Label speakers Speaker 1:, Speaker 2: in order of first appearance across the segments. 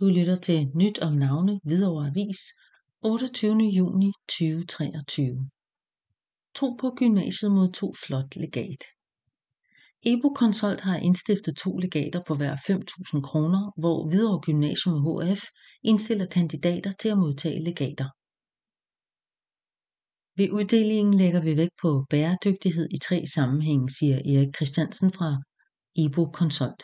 Speaker 1: Du lytter til Nyt om navne Hvidovre Avis 28. juni 2023. To på gymnasiet mod to flot legat. Ebo Consult har indstiftet to legater på hver 5.000 kroner, hvor Hvidovre Gymnasium og HF indstiller kandidater til at modtage legater. Ved uddelingen lægger vi vægt på bæredygtighed i tre sammenhænge, siger Erik Christiansen fra Ebo Consult.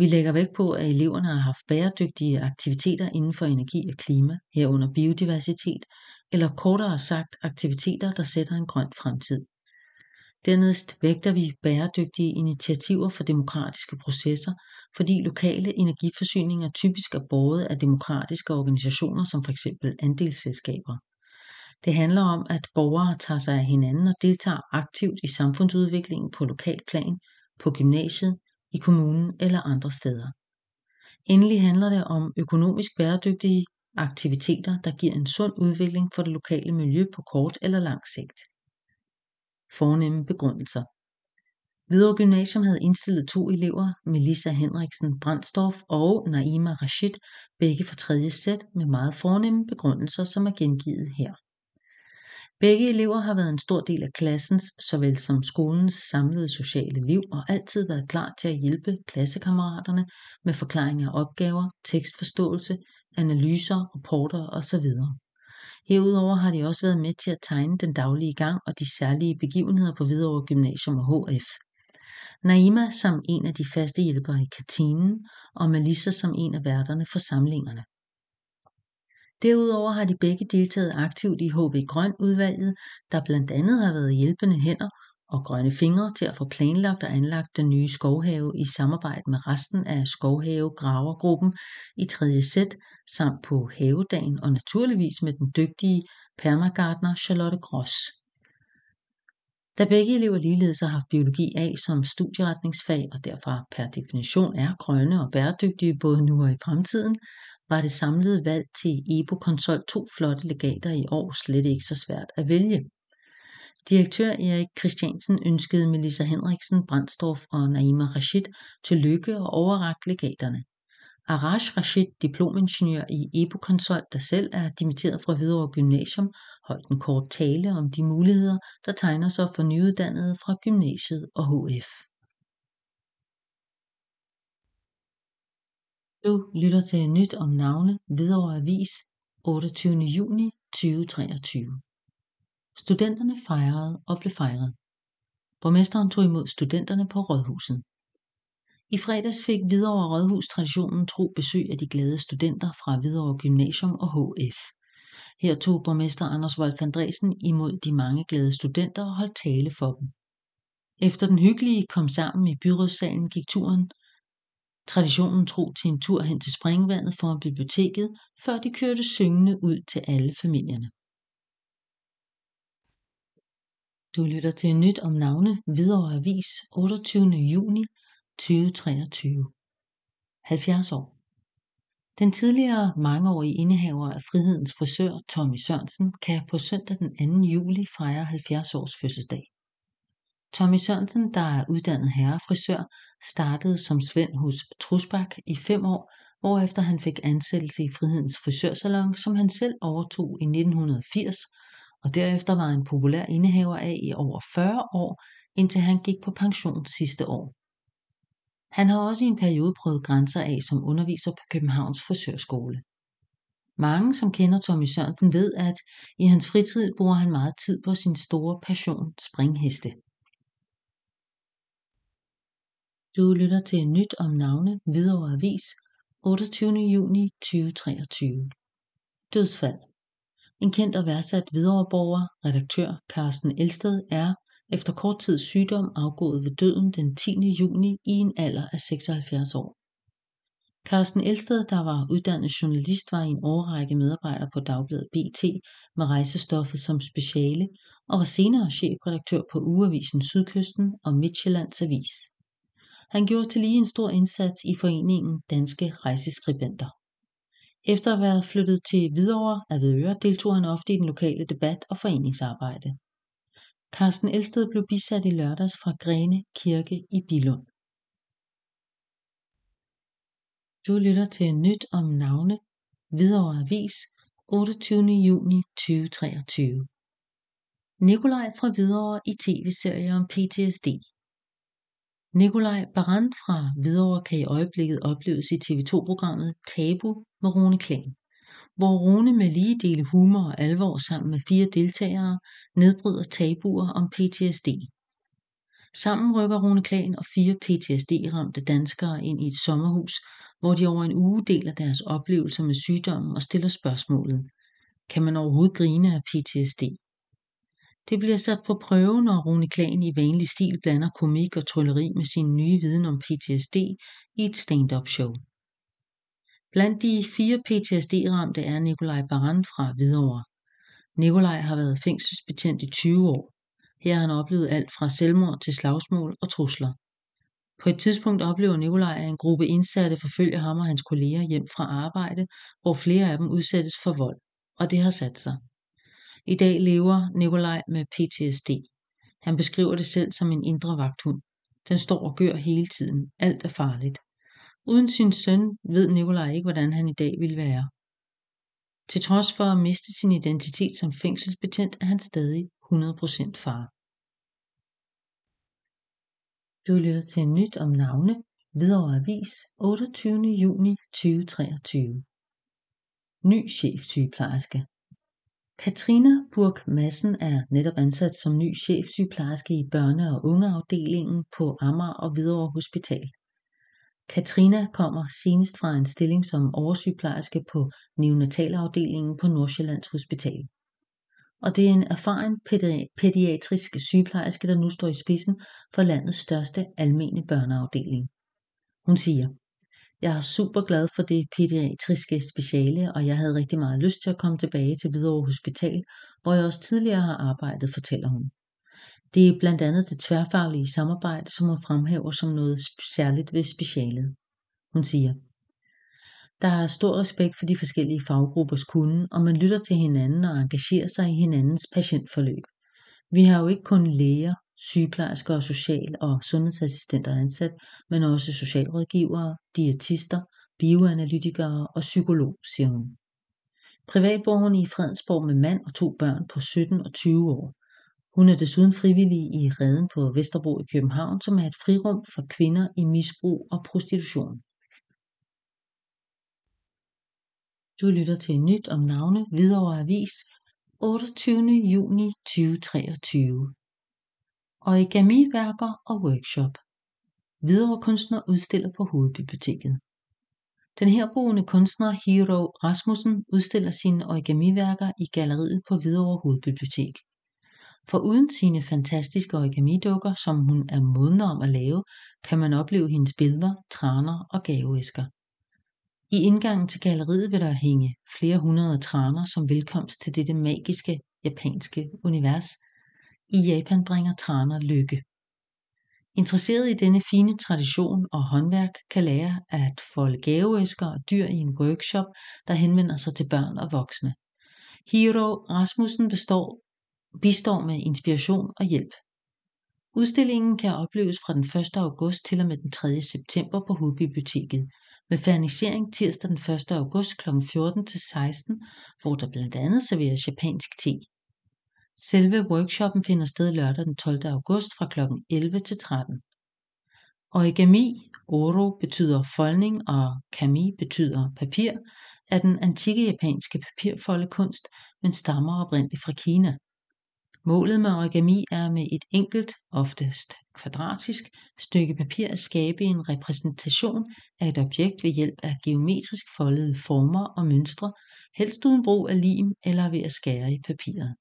Speaker 1: Vi lægger vægt på, at eleverne har haft bæredygtige aktiviteter inden for energi og klima, herunder biodiversitet, eller kortere sagt aktiviteter, der sætter en grøn fremtid. Dernæst vægter vi bæredygtige initiativer for demokratiske processer, fordi lokale energiforsyninger typisk er båret af demokratiske organisationer som f.eks. andelsselskaber. Det handler om, at borgere tager sig af hinanden og deltager aktivt i samfundsudviklingen på lokal plan, på gymnasiet, i kommunen eller andre steder. Endelig handler det om økonomisk bæredygtige aktiviteter, der giver en sund udvikling for det lokale miljø på kort eller lang sigt. Fornemme begrundelser Hvidovre Gymnasium havde indstillet to elever, Melissa Henriksen Brandstorff og Naima Rashid, begge fra tredje sæt med meget fornemme begrundelser, som er gengivet her. Begge elever har været en stor del af klassens såvel som skolens samlede sociale liv og altid været klar til at hjælpe klassekammeraterne med forklaring af opgaver, tekstforståelse, analyser, rapporter osv. Herudover har de også været med til at tegne den daglige gang og de særlige begivenheder på Hvidovre Gymnasium og HF. Naima som en af de faste hjælpere i kantinen og Melissa som en af værterne for samlingerne. Derudover har de begge deltaget aktivt i HB Grøn udvalget, der blandt andet har været hjælpende hænder og grønne fingre til at få planlagt og anlagt den nye skovhave i samarbejde med resten af Skovhave Gravergruppen i tredje sæt samt på havedagen og naturligvis med den dygtige permagartner Charlotte Gross. Da begge elever ligeledes har haft biologi A som studieretningsfag og derfor per definition er grønne og bæredygtige både nu og i fremtiden, var det samlede valg til Ebo Consult to flotte legater i år slet ikke så svært at vælge. Direktør Erik Christiansen ønskede Melissa Henriksen, Brandstorff og Naima Rashid til lykke og overrakte legaterne. Arash Rashid, diplomingeniør i Ebo Consult, der selv er dimitteret fra Hvidovre Gymnasium, holdt en kort tale om de muligheder, der tegner sig for nyuddannede fra gymnasiet og HF. Du lytter til nyt om navne Hvidovre Avis 28. juni 2023. Studenterne fejrede og blev fejret. Borgmesteren tog imod studenterne på Rådhuset. I fredags fik Hvidovre Rådhus traditionen tro besøg af de glade studenter fra Hvidovre Gymnasium og HF. Her tog borgmester Anders Wolf Andresen imod de mange glade studenter og holdt tale for dem. Efter den hyggelige kom sammen i byrådssalen gik turen traditionen tro til en tur hen til springvandet foran biblioteket, før de kørte syngende ud til alle familierne. Du lytter til nyt om navne Hvidovre Avis 28. juni 2023. 70 år. Den tidligere mangeårige indehaver af Frihedens Frisør, Tommy Sørensen, kan på søndag den 2. juli fejre 70 års fødselsdag. Tommy Sørensen, der er uddannet herrefrisør, startede som svend hos Trusbak i fem år, hvorefter han fik ansættelse i Frihedens Frisørsalon, som han selv overtog i 1980, og derefter var en populær indehaver af i over 40 år, indtil han gik på pension sidste år. Han har også i en periode prøvet grænser af som underviser på Københavns Frisørskole. Mange, som kender Tommy Sørensen, ved, at i hans fritid bruger han meget tid på sin store passion, springheste. Du lytter til nyt om navne Hvidovre Avis 28. juni 2023. Dødsfald En kendt og værdsat Hvidovreborger, redaktør Carsten Elsted er efter kort tids sygdom afgået ved døden den 10. juni i en alder af 76 år. Carsten Elsted, der var uddannet journalist, var i en årrække medarbejder på Dagbladet BT med rejsestoffet som speciale og var senere chefredaktør på Ugeavisen Sydkysten og Midtjyllands Avis. Han gjorde til lige en stor indsats i foreningen Danske Rejseskribenter. Efter at være flyttet til Hvidovre af Vedøre, deltog han ofte i den lokale debat og foreningsarbejde. Carsten Elsted blev bisat i lørdags fra Grene Kirke i Bilund. Du lytter til nyt om navne, Hvidovre Avis, 28. juni 2023. Nikolaj fra Hvidovre i tv-serie om PTSD. Nikolaj Baran fra Hvidovre kan i øjeblikket opleves i TV2-programmet Tabu med Rune Klan, hvor Rune med lige dele humor og alvor sammen med fire deltagere nedbryder tabuer om PTSD. Sammen rykker Rune Klan og fire PTSD-ramte danskere ind i et sommerhus, hvor de over en uge deler deres oplevelser med sygdommen og stiller spørgsmålet: Kan man overhovedet grine af PTSD? Det bliver sat på prøve, når Rune Klan i vanlig stil blander komik og trylleri med sin nye viden om PTSD i et stand-up show. Blandt de fire PTSD-ramte er Nikolaj Baran fra Hvidovre. Nikolaj har været fængselsbetjent i 20 år. Her har han oplevet alt fra selvmord til slagsmål og trusler. På et tidspunkt oplever Nikolaj, at en gruppe indsatte forfølger ham og hans kolleger hjem fra arbejde, hvor flere af dem udsættes for vold, og det har sat sig. I dag lever Nikolaj med PTSD. Han beskriver det selv som en indre vagthund. Den står og gør hele tiden. Alt er farligt. Uden sin søn ved Nikolaj ikke, hvordan han i dag ville være. Til trods for at miste sin identitet som fængselsbetjent, er han stadig 100% far. Du lytter til nyt om navne, Hvidovre Avis, 28. juni 2023. Ny chefsygeplejerske. Katrina Burg Madsen er netop ansat som ny chefsygeplejerske i børne- og ungeafdelingen på Amager og Hvidovre Hospital. Katrina kommer senest fra en stilling som oversygeplejerske på neonatalafdelingen på Nordsjællands Hospital og det er en erfaren pædiatrisk sygeplejerske, der nu står i spidsen for landets største almene børneafdeling. Hun siger, jeg er super glad for det pædiatriske speciale, og jeg havde rigtig meget lyst til at komme tilbage til Hvidovre Hospital, hvor jeg også tidligere har arbejdet, fortæller hun. Det er blandt andet det tværfaglige samarbejde, som hun fremhæver som noget særligt ved specialet. Hun siger, der er stor respekt for de forskellige faggruppers kunde, og man lytter til hinanden og engagerer sig i hinandens patientforløb. Vi har jo ikke kun læger, sygeplejersker og social- og sundhedsassistenter ansat, men også socialrådgivere, diætister, bioanalytikere og psykolog, siger hun. Privatborgerne i Fredensborg med mand og to børn på 17 og 20 år. Hun er desuden frivillig i Reden på Vesterbro i København, som er et frirum for kvinder i misbrug og prostitution. Du lytter til nyt om navne Hvidovre Avis 28. juni 2023. Origami-værker og workshop. Hvidovre kunstner udstiller på Hovedbiblioteket. Den herboende kunstner Hiro Rasmussen udstiller sine origamiværker i galleriet på Hvidovre Hovedbibliotek. For uden sine fantastiske origamidukker, som hun er moden om at lave, kan man opleve hendes billeder, træner og gaveæsker. I indgangen til galleriet vil der hænge flere hundrede traner som velkomst til dette magiske japanske univers. I Japan bringer traner lykke. Interesseret i denne fine tradition og håndværk kan lære at folde gaveæsker og dyr i en workshop, der henvender sig til børn og voksne. Hiro Rasmussen består, bistår med inspiration og hjælp. Udstillingen kan opleves fra den 1. august til og med den 3. september på Hovedbiblioteket med fernisering tirsdag den 1. august kl. 14 til 16, hvor der blandt andet serveres japansk te. Selve workshoppen finder sted lørdag den 12. august fra kl. 11 til 13. Origami, oro betyder foldning og kami betyder papir, er den antikke japanske papirfoldekunst, men stammer oprindeligt fra Kina. Målet med origami er med et enkelt, oftest kvadratisk, stykke papir at skabe en repræsentation af et objekt ved hjælp af geometrisk foldede former og mønstre, helst uden brug af lim eller ved at skære i papiret.